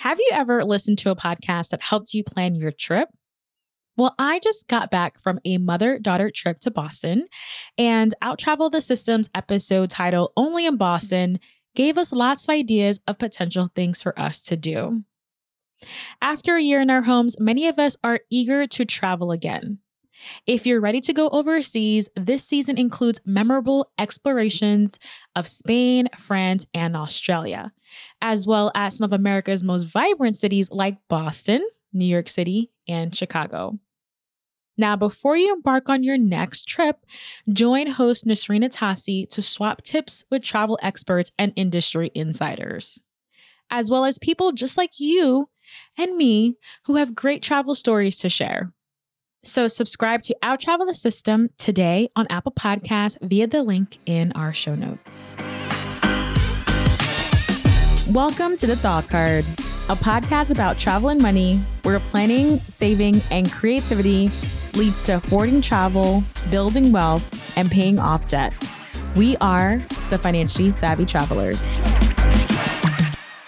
Have you ever listened to a podcast that helped you plan your trip? Well, I just got back from a mother daughter trip to Boston, and Out Travel the Systems episode titled Only in Boston gave us lots of ideas of potential things for us to do. After a year in our homes, many of us are eager to travel again. If you're ready to go overseas, this season includes memorable explorations of Spain, France, and Australia, as well as some of America's most vibrant cities like Boston, New York City, and Chicago. Now, before you embark on your next trip, join host Nasrina Tassi to swap tips with travel experts and industry insiders, as well as people just like you and me who have great travel stories to share. So subscribe to Out Travel the System today on Apple Podcasts via the link in our show notes. Welcome to the Thought Card, a podcast about travel and money where planning, saving, and creativity leads to affording travel, building wealth, and paying off debt. We are the financially savvy travelers.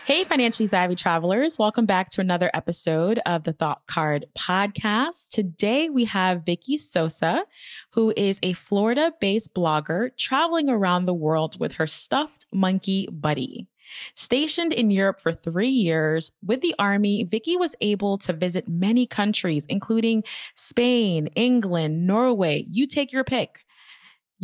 Hey, financially savvy travelers. Welcome back to another episode of the Thought Card podcast. Today we have Vicky Sosa, who is a Florida based blogger traveling around the world with her stuffed monkey buddy. Stationed in Europe for three years with the Army, Vicky was able to visit many countries, including Spain, England, Norway. You take your pick.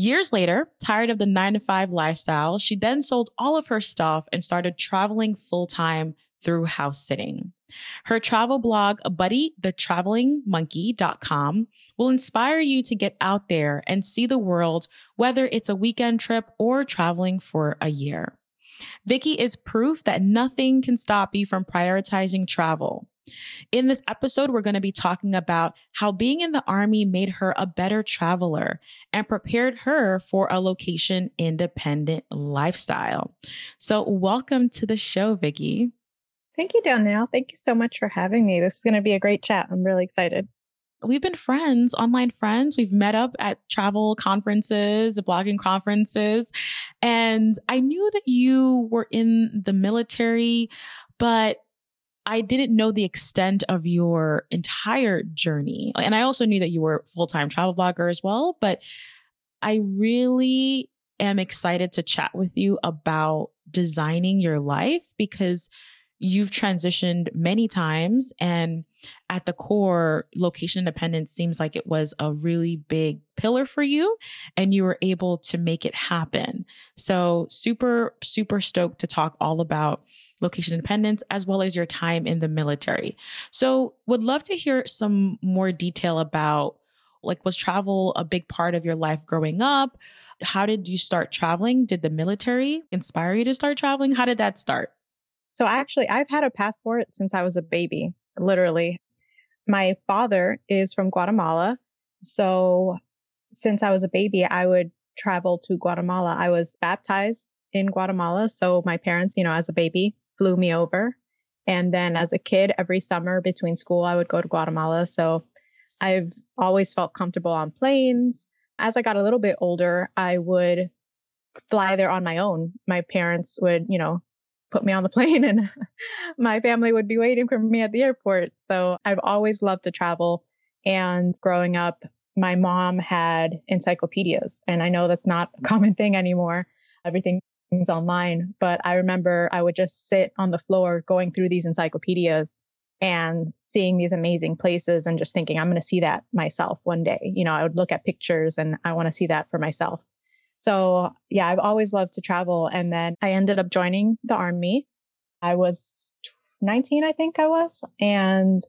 Years later, tired of the nine to five lifestyle, she then sold all of her stuff and started traveling full time through house sitting. Her travel blog, buddythetravelingmonkey.com, will inspire you to get out there and see the world, whether it's a weekend trip or traveling for a year. Vicky is proof that nothing can stop you from prioritizing travel. In this episode, we're going to be talking about how being in the army made her a better traveler and prepared her for a location independent lifestyle. So welcome to the show, Vicky. Thank you, Danielle. Thank you so much for having me. This is going to be a great chat. I'm really excited. We've been friends, online friends. We've met up at travel conferences, blogging conferences. And I knew that you were in the military, but I didn't know the extent of your entire journey. And I also knew that you were full time travel blogger as well, but I really am excited to chat with you about designing your life because you've transitioned many times and at the core location independence seems like it was a really big pillar for you and you were able to make it happen so super super stoked to talk all about location independence as well as your time in the military so would love to hear some more detail about like was travel a big part of your life growing up how did you start traveling did the military inspire you to start traveling how did that start so actually, I've had a passport since I was a baby, literally. My father is from Guatemala. So since I was a baby, I would travel to Guatemala. I was baptized in Guatemala. So my parents, you know, as a baby, flew me over. And then as a kid, every summer between school, I would go to Guatemala. So I've always felt comfortable on planes. As I got a little bit older, I would fly there on my own. My parents would, you know, put me on the plane and my family would be waiting for me at the airport. So I've always loved to travel. And growing up, my mom had encyclopedias. And I know that's not a common thing anymore. Everything's online. But I remember I would just sit on the floor going through these encyclopedias and seeing these amazing places and just thinking, I'm going to see that myself one day. You know, I would look at pictures and I want to see that for myself. So yeah, I've always loved to travel. And then I ended up joining the army. I was 19, I think I was. And,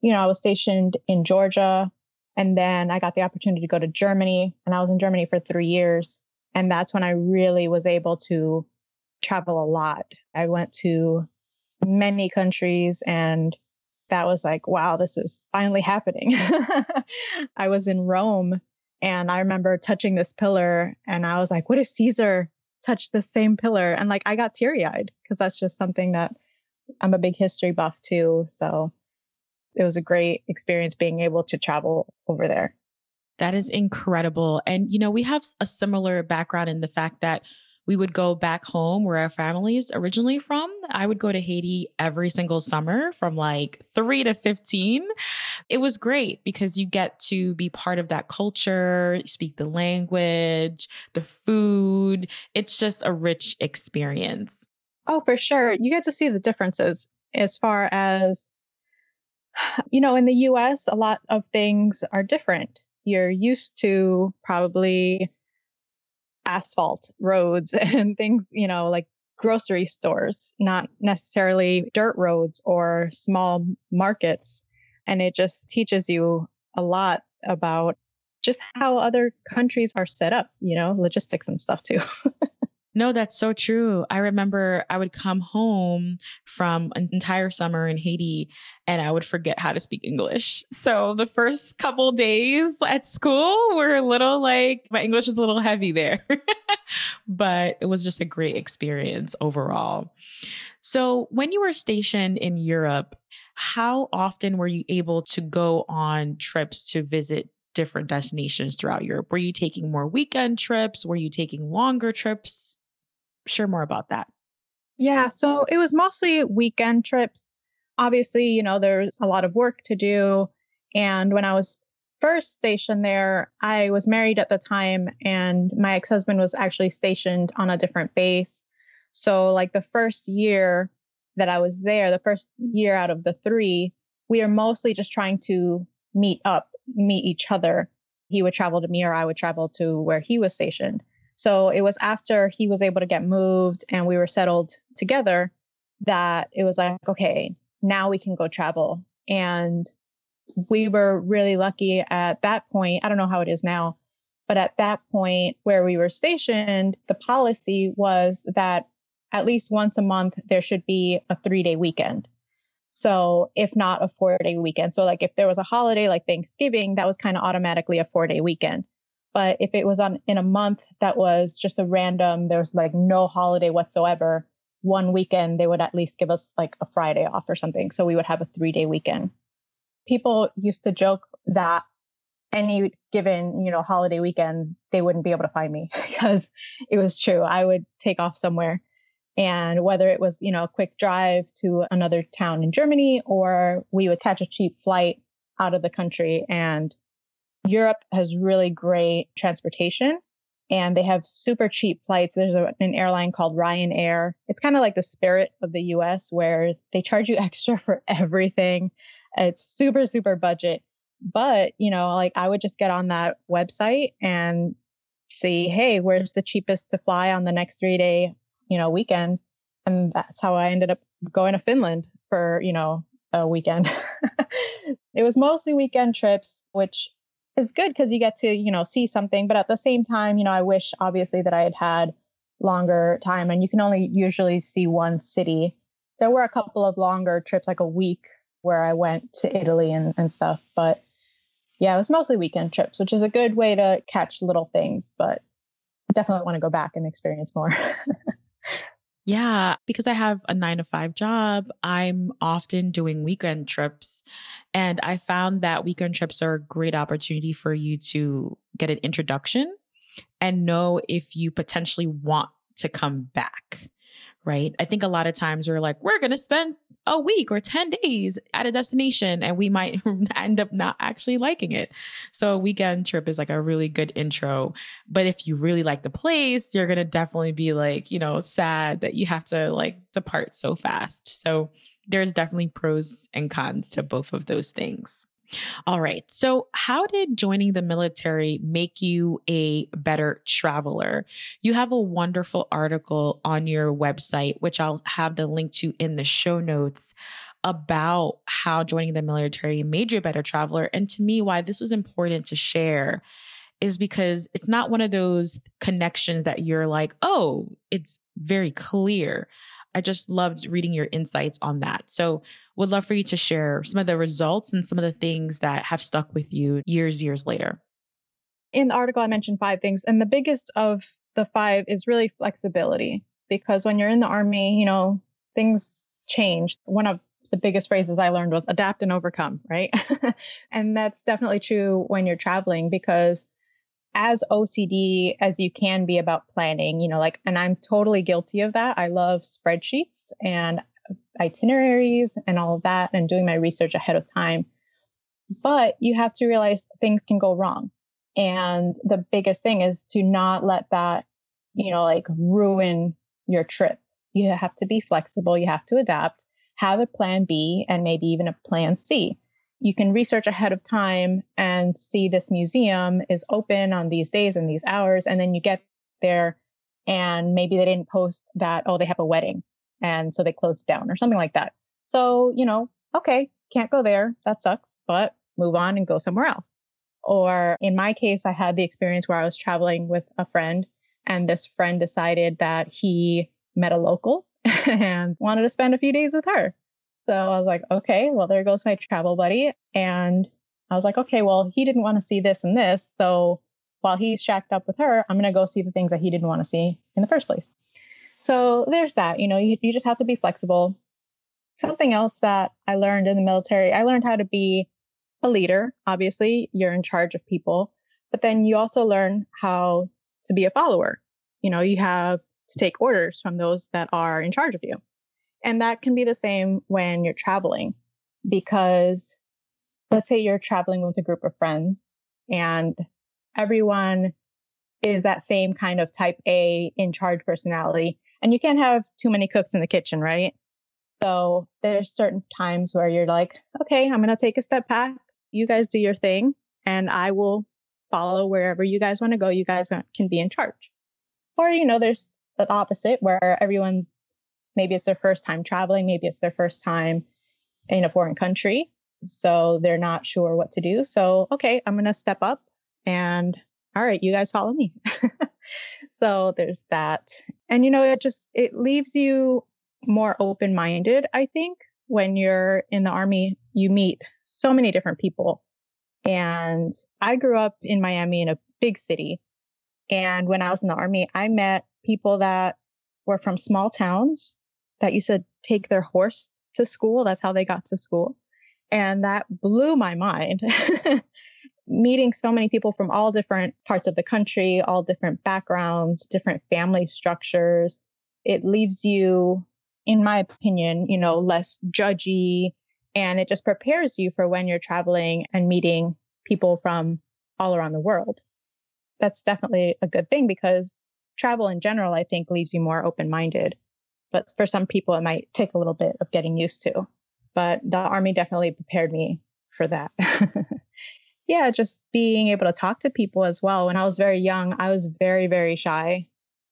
you know, I was stationed in Georgia. And then I got the opportunity to go to Germany and I was in Germany for three years. And that's when I really was able to travel a lot. I went to many countries and that was like, wow, this is finally happening. I was in Rome and I remember touching this pillar and I was like, what if Caesar touched the same pillar? And like, I got teary eyed because that's just something that I'm a big history buff too. So it was a great experience being able to travel over there. That is incredible. And, you know, we have a similar background in the fact that we would go back home where our families originally from. I would go to Haiti every single summer from like three to 15. It was great because you get to be part of that culture, speak the language, the food. It's just a rich experience. Oh, for sure. You get to see the differences as far as, you know, in the US, a lot of things are different. You're used to probably asphalt roads and things, you know, like grocery stores, not necessarily dirt roads or small markets. And it just teaches you a lot about just how other countries are set up, you know, logistics and stuff too. No, that's so true. I remember I would come home from an entire summer in Haiti and I would forget how to speak English. So the first couple days at school were a little like my English is a little heavy there. but it was just a great experience overall. So when you were stationed in Europe, how often were you able to go on trips to visit different destinations throughout Europe? Were you taking more weekend trips? Were you taking longer trips? Share more about that. Yeah, so it was mostly weekend trips. Obviously, you know, there's a lot of work to do. And when I was first stationed there, I was married at the time, and my ex husband was actually stationed on a different base. So, like the first year that I was there, the first year out of the three, we were mostly just trying to meet up, meet each other. He would travel to me, or I would travel to where he was stationed. So it was after he was able to get moved and we were settled together that it was like, okay, now we can go travel. And we were really lucky at that point. I don't know how it is now, but at that point where we were stationed, the policy was that at least once a month there should be a three day weekend. So if not a four day weekend. So like if there was a holiday like Thanksgiving, that was kind of automatically a four day weekend. But if it was on in a month that was just a random, there was like no holiday whatsoever, one weekend they would at least give us like a Friday off or something. So we would have a three day weekend. People used to joke that any given, you know, holiday weekend, they wouldn't be able to find me because it was true. I would take off somewhere. And whether it was, you know, a quick drive to another town in Germany or we would catch a cheap flight out of the country and Europe has really great transportation and they have super cheap flights. There's a, an airline called Ryanair. It's kind of like the spirit of the US where they charge you extra for everything. It's super, super budget. But, you know, like I would just get on that website and see, hey, where's the cheapest to fly on the next three day, you know, weekend? And that's how I ended up going to Finland for, you know, a weekend. it was mostly weekend trips, which is good because you get to, you know, see something. But at the same time, you know, I wish obviously that I had had longer time and you can only usually see one city. There were a couple of longer trips, like a week where I went to Italy and, and stuff. But yeah, it was mostly weekend trips, which is a good way to catch little things, but definitely want to go back and experience more. Yeah, because I have a nine to five job, I'm often doing weekend trips. And I found that weekend trips are a great opportunity for you to get an introduction and know if you potentially want to come back right? I think a lot of times we're like, we're going to spend a week or 10 days at a destination and we might end up not actually liking it. So a weekend trip is like a really good intro. But if you really like the place, you're going to definitely be like, you know, sad that you have to like depart so fast. So there's definitely pros and cons to both of those things. All right. So, how did joining the military make you a better traveler? You have a wonderful article on your website, which I'll have the link to in the show notes about how joining the military made you a better traveler. And to me, why this was important to share is because it's not one of those connections that you're like, oh, it's very clear. I just loved reading your insights on that. So, would love for you to share some of the results and some of the things that have stuck with you years, years later. In the article, I mentioned five things, and the biggest of the five is really flexibility because when you're in the army, you know, things change. One of the biggest phrases I learned was adapt and overcome, right? and that's definitely true when you're traveling because as OCD as you can be about planning, you know, like, and I'm totally guilty of that. I love spreadsheets and itineraries and all of that and doing my research ahead of time. But you have to realize things can go wrong. And the biggest thing is to not let that, you know, like ruin your trip. You have to be flexible. You have to adapt, have a plan B and maybe even a plan C. You can research ahead of time and see this museum is open on these days and these hours. And then you get there and maybe they didn't post that, oh, they have a wedding. And so they closed down or something like that. So, you know, okay, can't go there. That sucks, but move on and go somewhere else. Or in my case, I had the experience where I was traveling with a friend and this friend decided that he met a local and wanted to spend a few days with her. So I was like, okay, well, there goes my travel buddy. And I was like, okay, well, he didn't want to see this and this. So while he's shacked up with her, I'm going to go see the things that he didn't want to see in the first place. So there's that. You know, you, you just have to be flexible. Something else that I learned in the military, I learned how to be a leader. Obviously, you're in charge of people, but then you also learn how to be a follower. You know, you have to take orders from those that are in charge of you. And that can be the same when you're traveling because let's say you're traveling with a group of friends and everyone is that same kind of type A in charge personality. And you can't have too many cooks in the kitchen, right? So there's certain times where you're like, okay, I'm going to take a step back. You guys do your thing and I will follow wherever you guys want to go. You guys can be in charge. Or, you know, there's the opposite where everyone, maybe it's their first time traveling, maybe it's their first time in a foreign country. So they're not sure what to do. So, okay, I'm going to step up and all right, you guys follow me. so there's that. And, you know, it just, it leaves you more open minded, I think. When you're in the army, you meet so many different people. And I grew up in Miami in a big city. And when I was in the army, I met people that were from small towns that used to take their horse to school. That's how they got to school. And that blew my mind. Meeting so many people from all different parts of the country, all different backgrounds, different family structures, it leaves you, in my opinion, you know, less judgy and it just prepares you for when you're traveling and meeting people from all around the world. That's definitely a good thing because travel in general, I think, leaves you more open minded. But for some people, it might take a little bit of getting used to. But the army definitely prepared me for that. yeah, just being able to talk to people as well. When I was very young, I was very, very shy.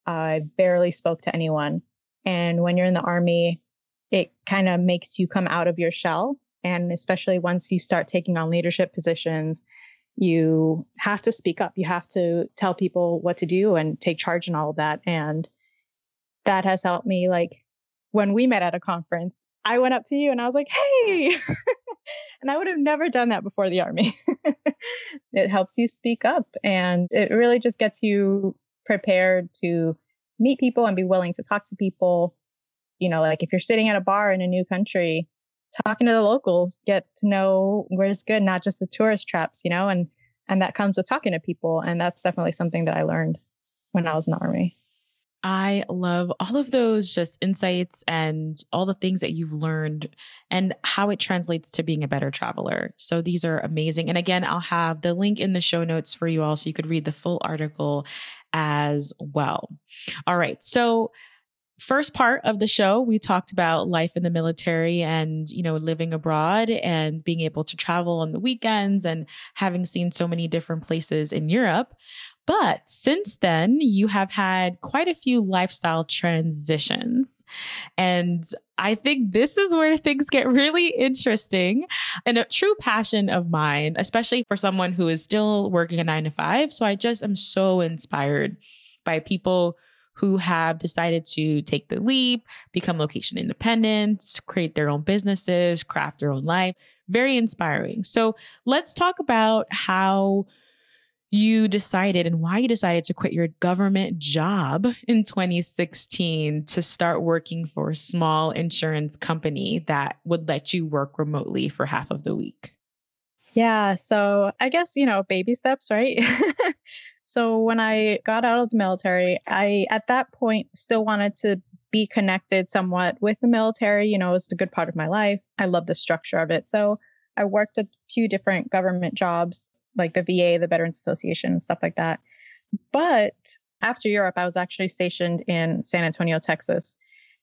I barely spoke to anyone. And when you're in the army, it kind of makes you come out of your shell. And especially once you start taking on leadership positions you have to speak up. You have to tell people what to do and take charge and all of that. And that has helped me. Like when we met at a conference, I went up to you and I was like, hey. and I would have never done that before the army. it helps you speak up and it really just gets you prepared to meet people and be willing to talk to people. You know, like if you're sitting at a bar in a new country, talking to the locals, get to know where's good, not just the tourist traps, you know, and and that comes with talking to people. And that's definitely something that I learned when I was in the army. I love all of those just insights and all the things that you've learned and how it translates to being a better traveler. So these are amazing. And again, I'll have the link in the show notes for you all so you could read the full article as well. All right. So first part of the show, we talked about life in the military and, you know, living abroad and being able to travel on the weekends and having seen so many different places in Europe. But since then, you have had quite a few lifestyle transitions. And I think this is where things get really interesting and a true passion of mine, especially for someone who is still working a nine to five. So I just am so inspired by people who have decided to take the leap, become location independent, create their own businesses, craft their own life. Very inspiring. So let's talk about how you decided and why you decided to quit your government job in 2016 to start working for a small insurance company that would let you work remotely for half of the week. Yeah. So I guess, you know, baby steps, right? So when I got out of the military, I at that point still wanted to be connected somewhat with the military. You know, it's a good part of my life. I love the structure of it. So I worked a few different government jobs like the VA, the Veterans Association, stuff like that. But after Europe, I was actually stationed in San Antonio, Texas.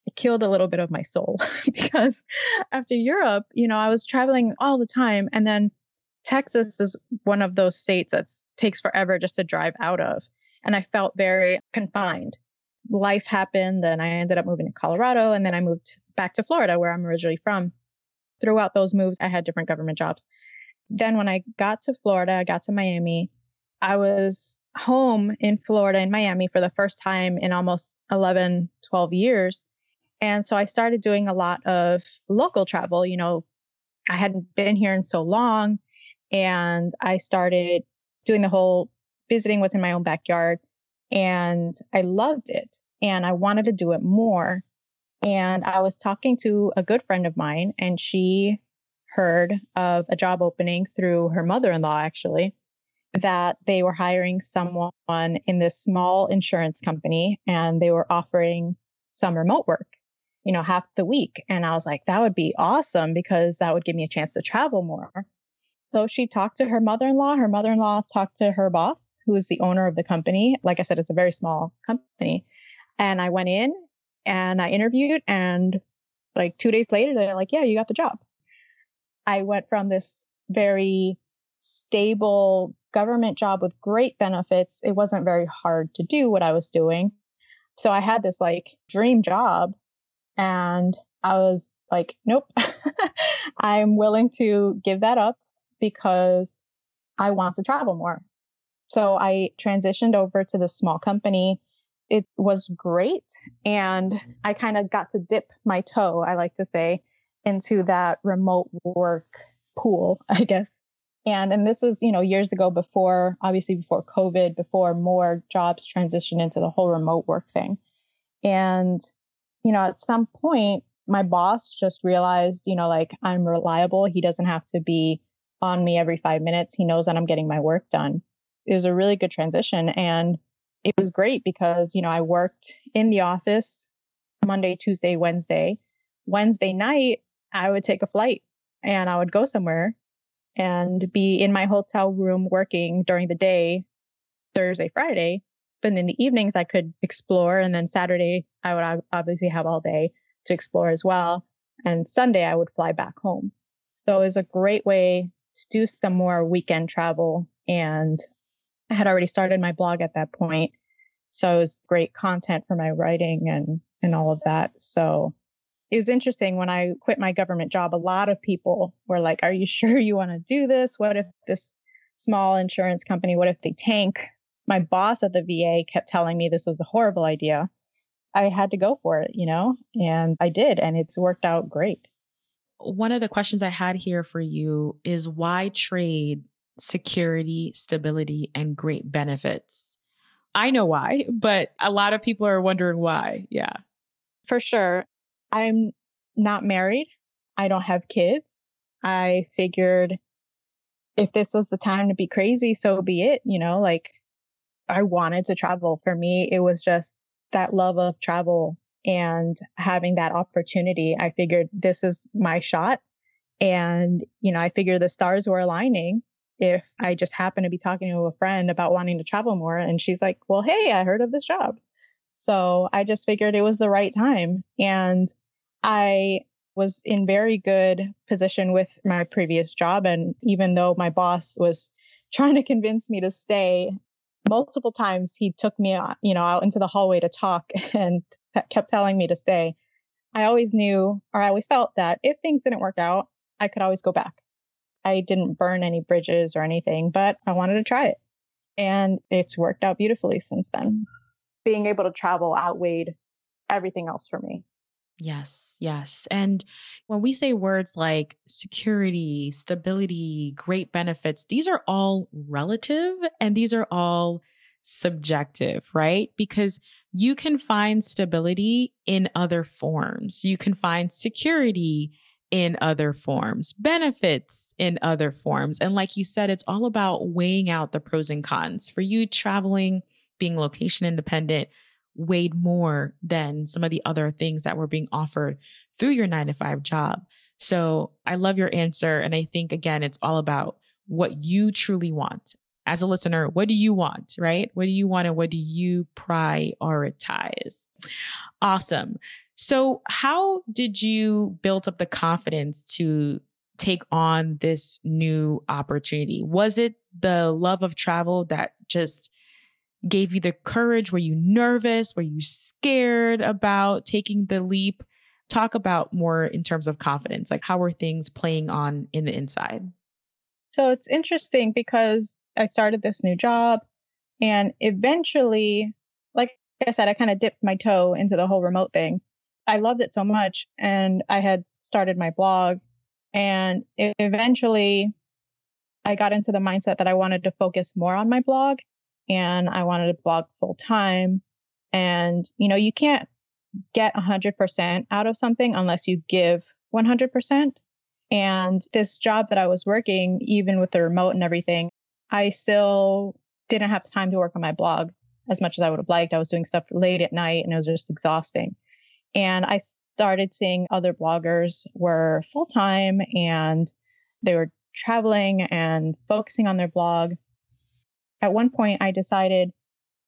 It killed a little bit of my soul because after Europe, you know, I was traveling all the time. And then Texas is one of those states that takes forever just to drive out of. And I felt very confined life happened and I ended up moving to Colorado and then I moved back to Florida where I'm originally from. Throughout those moves, I had different government jobs. Then when I got to Florida, I got to Miami, I was home in Florida in Miami for the first time in almost 11, 12 years. And so I started doing a lot of local travel. You know, I hadn't been here in so long and I started doing the whole visiting what's in my own backyard and I loved it and I wanted to do it more. And I was talking to a good friend of mine and she heard of a job opening through her mother-in-law actually that they were hiring someone in this small insurance company and they were offering some remote work, you know, half the week. And I was like, that would be awesome because that would give me a chance to travel more. So she talked to her mother in law. Her mother in law talked to her boss, who is the owner of the company. Like I said, it's a very small company. And I went in and I interviewed, and like two days later, they're like, yeah, you got the job. I went from this very stable government job with great benefits. It wasn't very hard to do what I was doing. So I had this like dream job and I was like, nope, I'm willing to give that up because I want to travel more. So I transitioned over to the small company. It was great. And I kind of got to dip my toe, I like to say, into that remote work pool, I guess. And and this was, you know, years ago before, obviously before COVID, before more jobs transitioned into the whole remote work thing. And, you know, at some point, my boss just realized, you know, like I'm reliable. He doesn't have to be on me every five minutes. He knows that I'm getting my work done. It was a really good transition. And it was great because, you know, I worked in the office Monday, Tuesday, Wednesday. Wednesday night, I would take a flight and I would go somewhere and be in my hotel room working during the day, Thursday, Friday. But in the evenings, I could explore. And then Saturday, I would obviously have all day to explore as well. And Sunday, I would fly back home. So it was a great way to do some more weekend travel. And I had already started my blog at that point. So it was great content for my writing and, and all of that. So it was interesting when I quit my government job. A lot of people were like, Are you sure you want to do this? What if this small insurance company, what if they tank? My boss at the VA kept telling me this was a horrible idea. I had to go for it, you know, and I did, and it's worked out great one of the questions I had here for you is why trade security, stability, and great benefits? I know why, but a lot of people are wondering why. Yeah. For sure. I'm not married. I don't have kids. I figured if this was the time to be crazy, so be it. You know, like I wanted to travel. For me, it was just that love of travel and having that opportunity, I figured this is my shot. And, you know, I figured the stars were aligning if I just happened to be talking to a friend about wanting to travel more. And she's like, well, hey, I heard of this job. So I just figured it was the right time. And I was in very good position with my previous job. And even though my boss was trying to convince me to stay, multiple times he took me, uh, you know, out into the hallway to talk and kept telling me to stay. I always knew, or I always felt that if things didn't work out, I could always go back. I didn't burn any bridges or anything, but I wanted to try it. And it's worked out beautifully since then. Being able to travel outweighed everything else for me. Yes, yes. And when we say words like security, stability, great benefits, these are all relative and these are all subjective, right? Because you can find stability in other forms. You can find security in other forms, benefits in other forms. And like you said, it's all about weighing out the pros and cons. For you, traveling, being location independent, weighed more than some of the other things that were being offered through your nine to five job. So I love your answer. And I think, again, it's all about what you truly want. As a listener, what do you want, right? What do you want and what do you prioritize? Awesome. So, how did you build up the confidence to take on this new opportunity? Was it the love of travel that just gave you the courage? Were you nervous? Were you scared about taking the leap? Talk about more in terms of confidence. Like, how were things playing on in the inside? So, it's interesting because I started this new job and eventually, like I said, I kind of dipped my toe into the whole remote thing. I loved it so much and I had started my blog and eventually I got into the mindset that I wanted to focus more on my blog and I wanted to blog full time. And, you know, you can't get 100% out of something unless you give 100%. And this job that I was working, even with the remote and everything, I still didn't have time to work on my blog as much as I would have liked. I was doing stuff late at night and it was just exhausting. And I started seeing other bloggers were full time and they were traveling and focusing on their blog at one point I decided,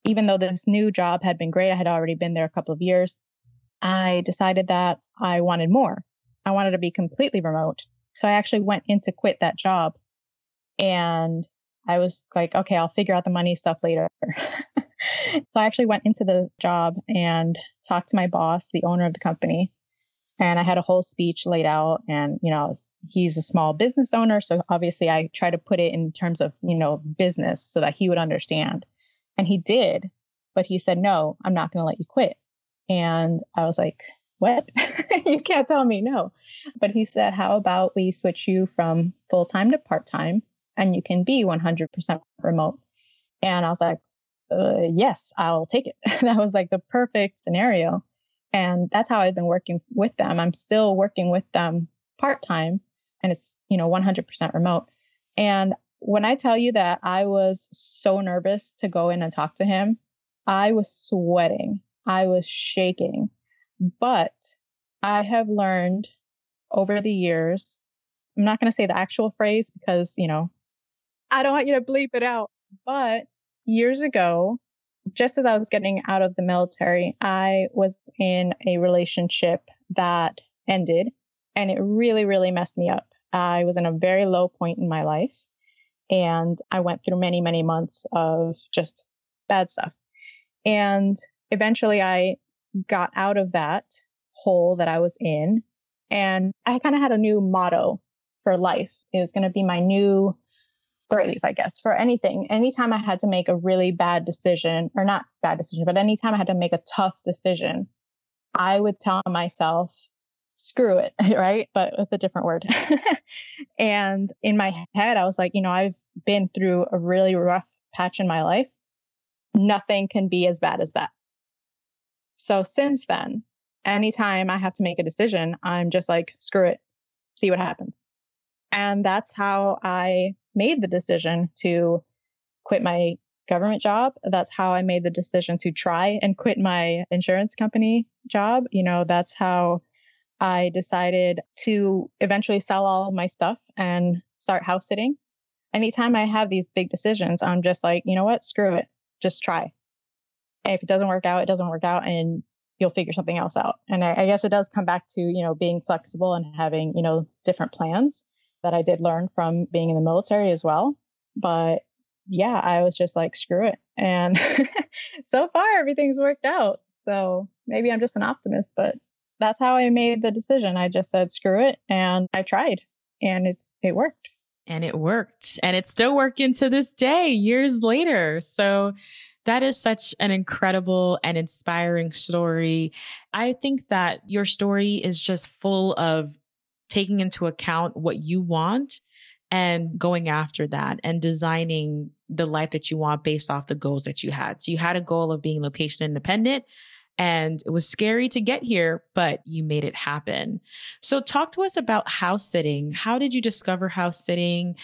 even though this new job had been great, I had already been there a couple of years, I decided that I wanted more. I wanted to be completely remote. So I actually went in to quit that job and I was like, okay, I'll figure out the money stuff later. so I actually went into the job and talked to my boss, the owner of the company, and I had a whole speech laid out and, you know, he's a small business owner. So obviously I try to put it in terms of, you know, business so that he would understand. And he did, but he said, no, I'm not going to let you quit. And I was like, what? you can't tell me no. But he said, how about we switch you from full time to part time and you can be 100% remote? And I was like, uh, yes, I'll take it. that was like the perfect scenario. And that's how I've been working with them. I'm still working with them part time and it's, you know, 100% remote. And when I tell you that I was so nervous to go in and talk to him, I was sweating. I was shaking. But I have learned over the years, I'm not going to say the actual phrase because, you know, I don't want you to bleep it out. But years ago, just as I was getting out of the military, I was in a relationship that ended and it really, really messed me up. I was in a very low point in my life and I went through many, many months of just bad stuff. And eventually I got out of that hole that I was in and I kind of had a new motto for life. It was going to be my new phrase, I guess, for anything. Anytime I had to make a really bad decision, or not bad decision, but anytime I had to make a tough decision, I would tell myself, screw it, right? But with a different word. and in my head, I was like, you know, I've been through a really rough patch in my life. Nothing can be as bad as that. So since then, anytime I have to make a decision, I'm just like, screw it, see what happens. And that's how I made the decision to quit my government job. That's how I made the decision to try and quit my insurance company job. You know, that's how I decided to eventually sell all of my stuff and start house sitting. Anytime I have these big decisions, I'm just like, you know what? Screw it. Just try. And if it doesn't work out, it doesn't work out and you'll figure something else out. And I, I guess it does come back to, you know, being flexible and having, you know, different plans that I did learn from being in the military as well. But yeah, I was just like, screw it. And so far, everything's worked out. So maybe I'm just an optimist, but that's how I made the decision. I just said, screw it. And I tried and it's, it worked. And it worked. And it's still working to this day, years later. So that is such an incredible and inspiring story. I think that your story is just full of taking into account what you want and going after that and designing the life that you want based off the goals that you had. So you had a goal of being location independent And it was scary to get here, but you made it happen. So, talk to us about house sitting. How did you discover house sitting?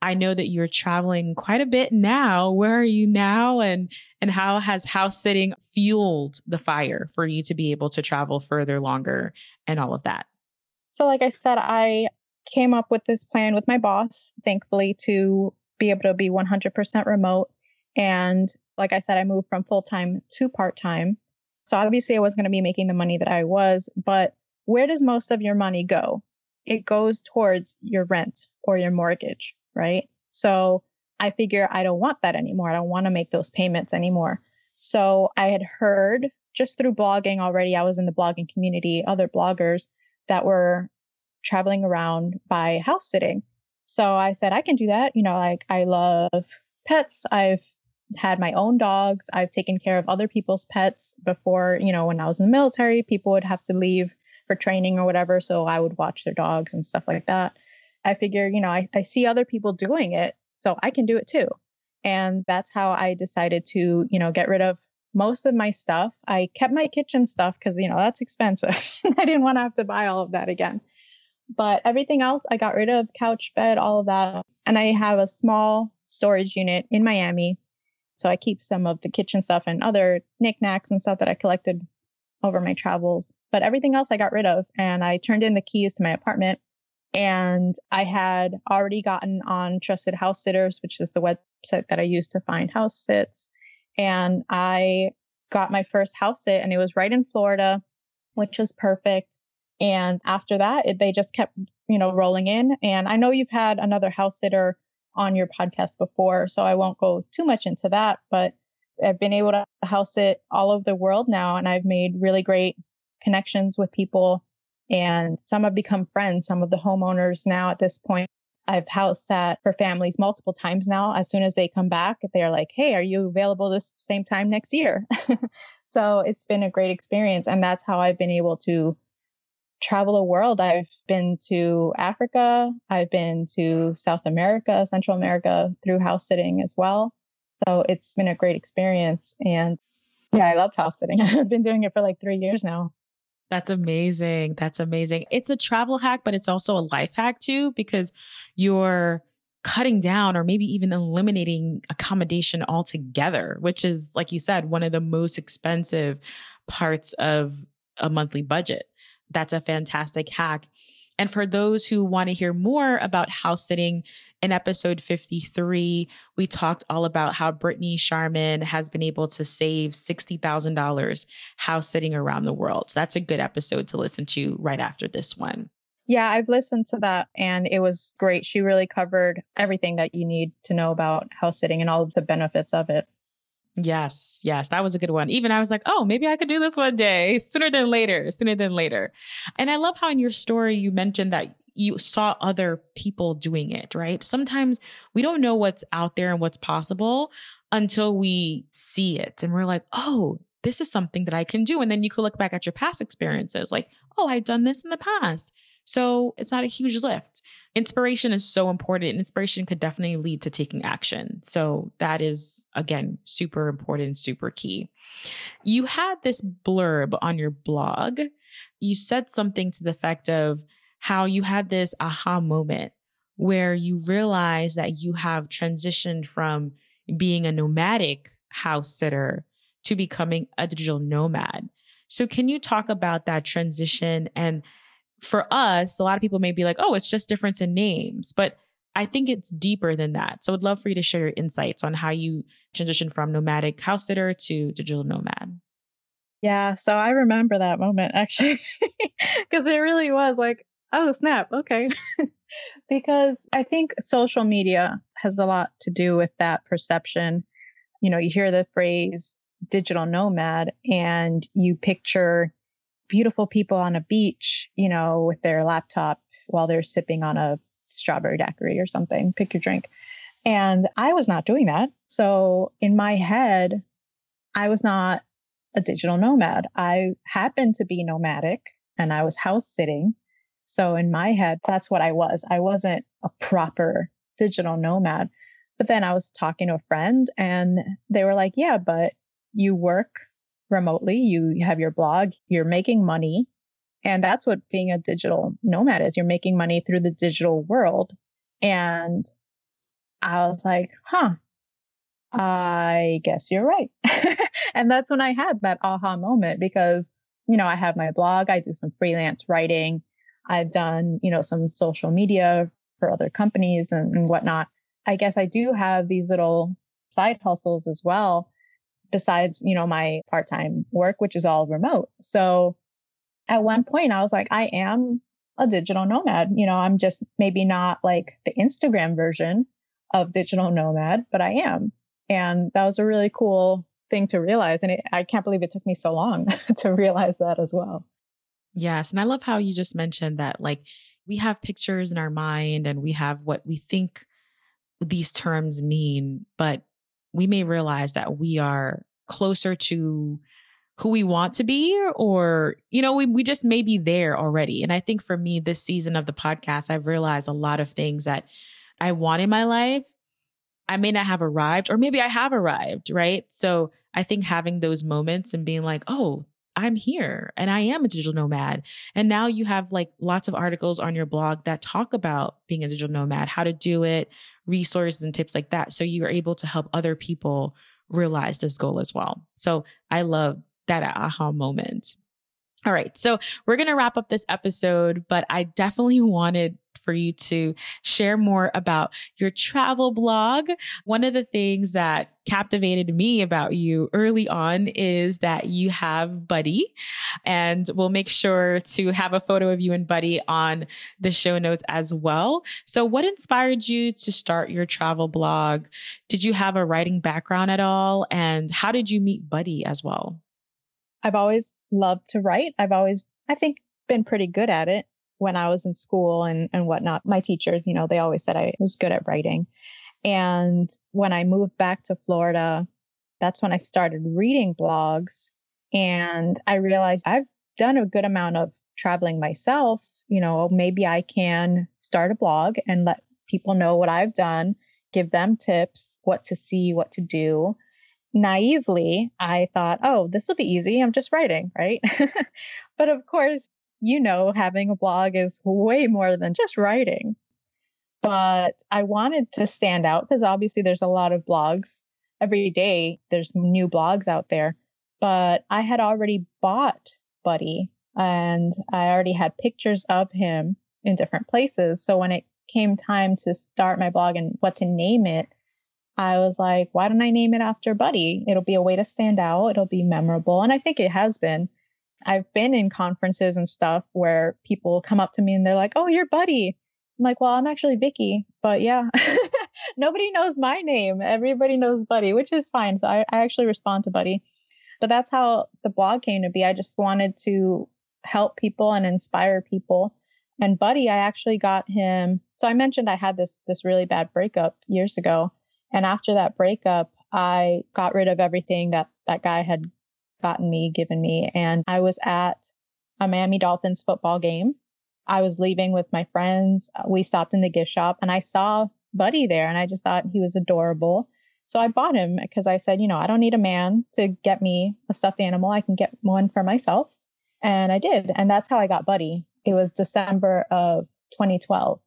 I know that you're traveling quite a bit now. Where are you now? And, and how has house sitting fueled the fire for you to be able to travel further longer and all of that? So, like I said, I came up with this plan with my boss, thankfully, to be able to be 100% remote. And like I said, I moved from full time to part time. So obviously, I was going to be making the money that I was, but where does most of your money go? It goes towards your rent or your mortgage, right? So I figure I don't want that anymore. I don't want to make those payments anymore. So I had heard just through blogging already, I was in the blogging community, other bloggers that were traveling around by house sitting. So I said, I can do that. You know, like I love pets. I've had my own dogs. I've taken care of other people's pets before, you know, when I was in the military, people would have to leave for training or whatever. So I would watch their dogs and stuff like that. I figure, you know, I, I see other people doing it, so I can do it too. And that's how I decided to, you know, get rid of most of my stuff. I kept my kitchen stuff because, you know, that's expensive. I didn't want to have to buy all of that again. But everything else, I got rid of couch, bed, all of that. And I have a small storage unit in Miami. So I keep some of the kitchen stuff and other knickknacks and stuff that I collected over my travels. But everything else I got rid of. And I turned in the keys to my apartment. And I had already gotten on Trusted House Sitters, which is the website that I use to find house sits. And I got my first house sit, and it was right in Florida, which was perfect. And after that, it, they just kept, you know, rolling in. And I know you've had another house sitter on your podcast before, so I won't go too much into that, but I've been able to house it all over the world now, and I've made really great connections with people. And some have become friends. Some of the homeowners now at this point, I've house sat for families multiple times now. As soon as they come back, they're like, Hey, are you available this same time next year? so it's been a great experience. And that's how I've been able to travel the world. I've been to Africa, I've been to South America, Central America through house sitting as well. So it's been a great experience. And yeah, I love house sitting. I've been doing it for like three years now. That's amazing. That's amazing. It's a travel hack, but it's also a life hack too, because you're cutting down or maybe even eliminating accommodation altogether, which is, like you said, one of the most expensive parts of a monthly budget that's a fantastic hack. And for those who want to hear more about house sitting, in episode 53, we talked all about how Brittany Sharman has been able to save $60,000 house sitting around the world. So that's a good episode to listen to right after this one. Yeah, I've listened to that and it was great. She really covered everything that you need to know about house sitting and all of the benefits of it. Yes, yes, that was a good one. Even I was like, oh, maybe I could do this one day sooner than later, sooner than later. And I love how in your story you mentioned that you saw other people doing it, right? Sometimes we don't know what's out there and what's possible until we see it and we're like, oh, this is something that I can do. And then you could look back at your past experiences like, oh, I've done this in the past. So it's not a huge lift. Inspiration is so important. Inspiration could definitely lead to taking action. So that is, again, super important, super key. You had this blurb on your blog. You said something to the effect of how you had this aha moment where you realize that you have transitioned from being a nomadic house sitter to becoming a digital nomad. So, can you talk about that transition and for us, a lot of people may be like, oh, it's just difference in names, but I think it's deeper than that. So I'd love for you to share your insights on how you transitioned from nomadic house sitter to digital nomad. Yeah, so I remember that moment actually, because it really was like, oh, snap, okay. because I think social media has a lot to do with that perception. You know, you hear the phrase digital nomad and you picture beautiful people on a beach, you know, with their laptop while they're sipping on a strawberry daiquiri or something. Pick your drink. And I was not doing that. So in my head, I was not a digital nomad. I happened to be nomadic and I was house sitting. So in my head, that's what I was. I wasn't a proper digital nomad. But then I was talking to a friend and they were like, yeah, but you work remotely. You have your blog, you're making money. And that's what being a digital nomad is. You're making money through the digital world. And I was like, huh, I guess you're right. and that's when I had that aha moment because, you know, I have my blog, I do some freelance writing, I've done, you know, some social media for other companies and, and whatnot. I guess I do have these little side hustles as well, besides, you know, my part time work, which is all remote. So at one point, I was like, I am a digital nomad. You know, I'm just maybe not like the Instagram version of digital nomad, but I am. And that was a really cool thing to realize. And it, I can't believe it took me so long to realize that as well. Yes. And I love how you just mentioned that, like, we have pictures in our mind and we have what we think these terms mean, but we may realize that we are closer to who we want to be or you know we, we just may be there already. And i think for me this season of the podcast i've realized a lot of things that i want in my life i may not have arrived or maybe i have arrived right? So i think having those moments and being like oh I'm here and I am a digital nomad. And now you have like lots of articles on your blog that talk about being a digital nomad, how to do it, resources and tips like that. So you are able to help other people realize this goal as well. So I love that aha moment. All right. So we're going to wrap up this episode, but I definitely wanted for you to share more about your travel blog. One of the things that captivated me about you early on is that you have Buddy, and we'll make sure to have a photo of you and Buddy on the show notes as well. So, what inspired you to start your travel blog? Did you have a writing background at all? And how did you meet Buddy as well? I've always loved to write. I've always, I think, been pretty good at it when I was in school and, and whatnot. My teachers, you know, they always said I was good at writing. And when I moved back to Florida, that's when I started reading blogs. And I realized I've done a good amount of traveling myself. You know, maybe I can start a blog and let people know what I've done, give them tips, what to see, what to do. Naively, I thought, oh, this will be easy. I'm just writing, right? but of course, you know, having a blog is way more than just writing. But I wanted to stand out because obviously there's a lot of blogs every day. There's new blogs out there, but I had already bought Buddy and I already had pictures of him in different places. So when it came time to start my blog and what to name it, I was like, why don't I name it after Buddy? It'll be a way to stand out. It'll be memorable. And I think it has been. I've been in conferences and stuff where people come up to me and they're like, "Oh, you're Buddy." I'm like, "Well, I'm actually Vicky, but yeah, nobody knows my name. Everybody knows Buddy, which is fine. So I, I actually respond to Buddy. But that's how the blog came to be. I just wanted to help people and inspire people. And Buddy, I actually got him. So I mentioned I had this this really bad breakup years ago, and after that breakup, I got rid of everything that that guy had gotten me, given me. And I was at a Miami Dolphins football game. I was leaving with my friends. We stopped in the gift shop and I saw Buddy there and I just thought he was adorable. So I bought him because I said, you know, I don't need a man to get me a stuffed animal. I can get one for myself. And I did. And that's how I got Buddy. It was December of 2012.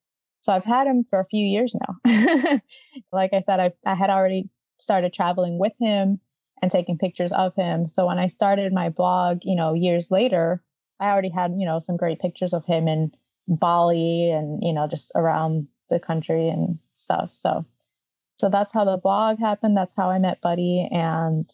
So I've had him for a few years now. like I said, I, I had already started traveling with him and taking pictures of him. So when I started my blog, you know, years later, I already had, you know, some great pictures of him in Bali and, you know, just around the country and stuff. So so that's how the blog happened. That's how I met Buddy and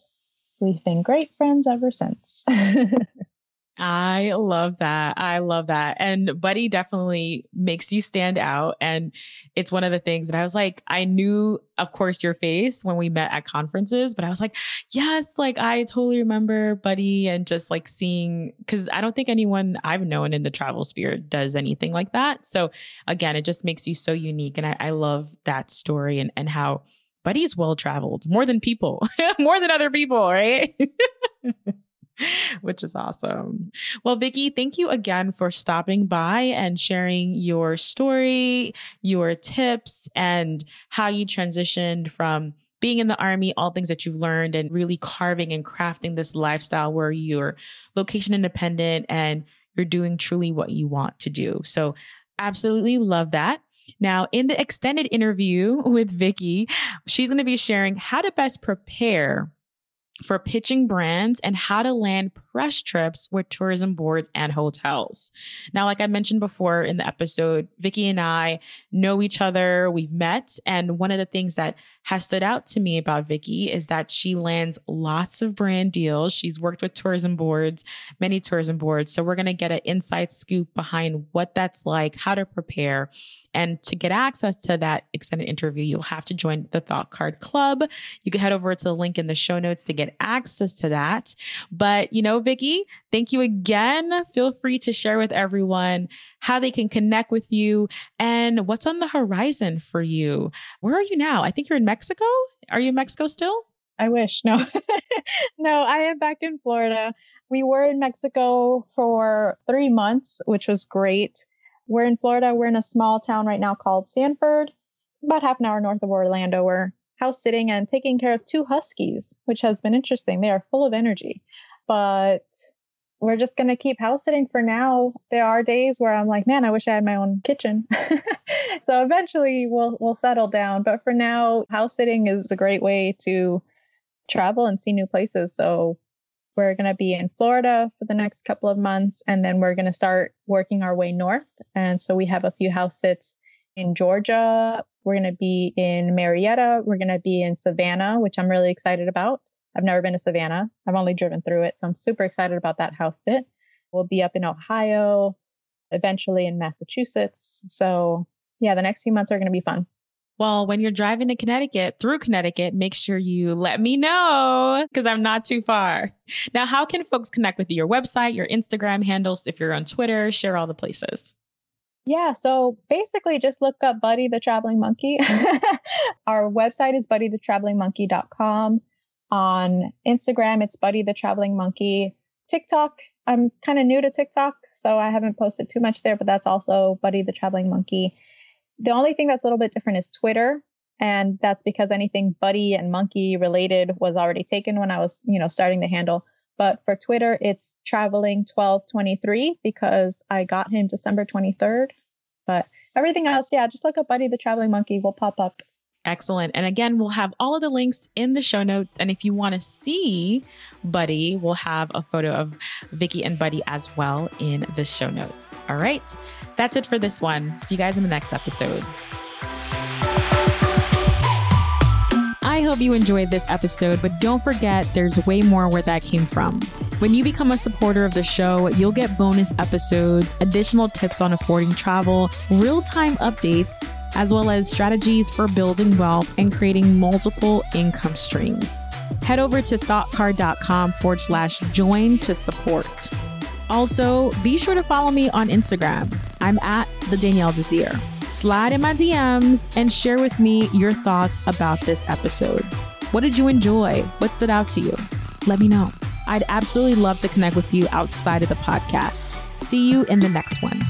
we've been great friends ever since. I love that. I love that. And Buddy definitely makes you stand out. And it's one of the things that I was like, I knew, of course, your face when we met at conferences, but I was like, yes, like I totally remember Buddy and just like seeing, cause I don't think anyone I've known in the travel sphere does anything like that. So again, it just makes you so unique. And I, I love that story and, and how Buddy's well traveled more than people, more than other people, right? which is awesome. Well, Vicky, thank you again for stopping by and sharing your story, your tips, and how you transitioned from being in the army, all things that you've learned, and really carving and crafting this lifestyle where you're location independent and you're doing truly what you want to do. So, absolutely love that. Now, in the extended interview with Vicky, she's going to be sharing how to best prepare for pitching brands and how to land press trips with tourism boards and hotels. Now, like I mentioned before in the episode, Vicky and I know each other. We've met. And one of the things that has stood out to me about Vicky is that she lands lots of brand deals. She's worked with tourism boards, many tourism boards. So we're going to get an inside scoop behind what that's like, how to prepare. And to get access to that extended interview, you'll have to join the Thought Card Club. You can head over to the link in the show notes to get access to that. But, you know, Vicky, thank you again. Feel free to share with everyone how they can connect with you and what's on the horizon for you. Where are you now? I think you're in Mexico. Are you in Mexico still? I wish. No, no, I am back in Florida. We were in Mexico for three months, which was great. We're in Florida. We're in a small town right now called Sanford, about half an hour north of Orlando. We're house sitting and taking care of two huskies, which has been interesting. They are full of energy, but we're just going to keep house sitting for now. There are days where I'm like, man, I wish I had my own kitchen. so eventually we'll we'll settle down, but for now, house sitting is a great way to travel and see new places. So we're going to be in Florida for the next couple of months and then we're going to start working our way north. And so we have a few house sits in Georgia. We're going to be in Marietta. We're going to be in Savannah, which I'm really excited about. I've never been to Savannah. I've only driven through it. So I'm super excited about that house sit. We'll be up in Ohio, eventually in Massachusetts. So yeah, the next few months are going to be fun. Well, when you're driving to Connecticut through Connecticut, make sure you let me know because I'm not too far. Now, how can folks connect with you? Your website, your Instagram handles, if you're on Twitter, share all the places. Yeah, so basically just look up Buddy the Traveling Monkey. Our website is buddythetravelingmonkey.com. On Instagram, it's Buddy the Traveling Monkey. TikTok, I'm kind of new to TikTok, so I haven't posted too much there, but that's also Buddy the Traveling Monkey. The only thing that's a little bit different is Twitter, and that's because anything Buddy and Monkey related was already taken when I was, you know, starting the handle. But for Twitter, it's traveling 1223 because I got him December 23rd. But everything else, yeah, just look up Buddy the Traveling Monkey will pop up. Excellent. And again, we'll have all of the links in the show notes. And if you want to see Buddy, we'll have a photo of Vicky and Buddy as well in the show notes. All right. That's it for this one. See you guys in the next episode. I hope you enjoyed this episode, but don't forget there's way more where that came from. When you become a supporter of the show, you'll get bonus episodes, additional tips on affording travel, real time updates as well as strategies for building wealth and creating multiple income streams. Head over to thoughtcard.com forward slash join to support. Also, be sure to follow me on Instagram. I'm at the Danielle Desir. Slide in my DMs and share with me your thoughts about this episode. What did you enjoy? What stood out to you? Let me know. I'd absolutely love to connect with you outside of the podcast. See you in the next one.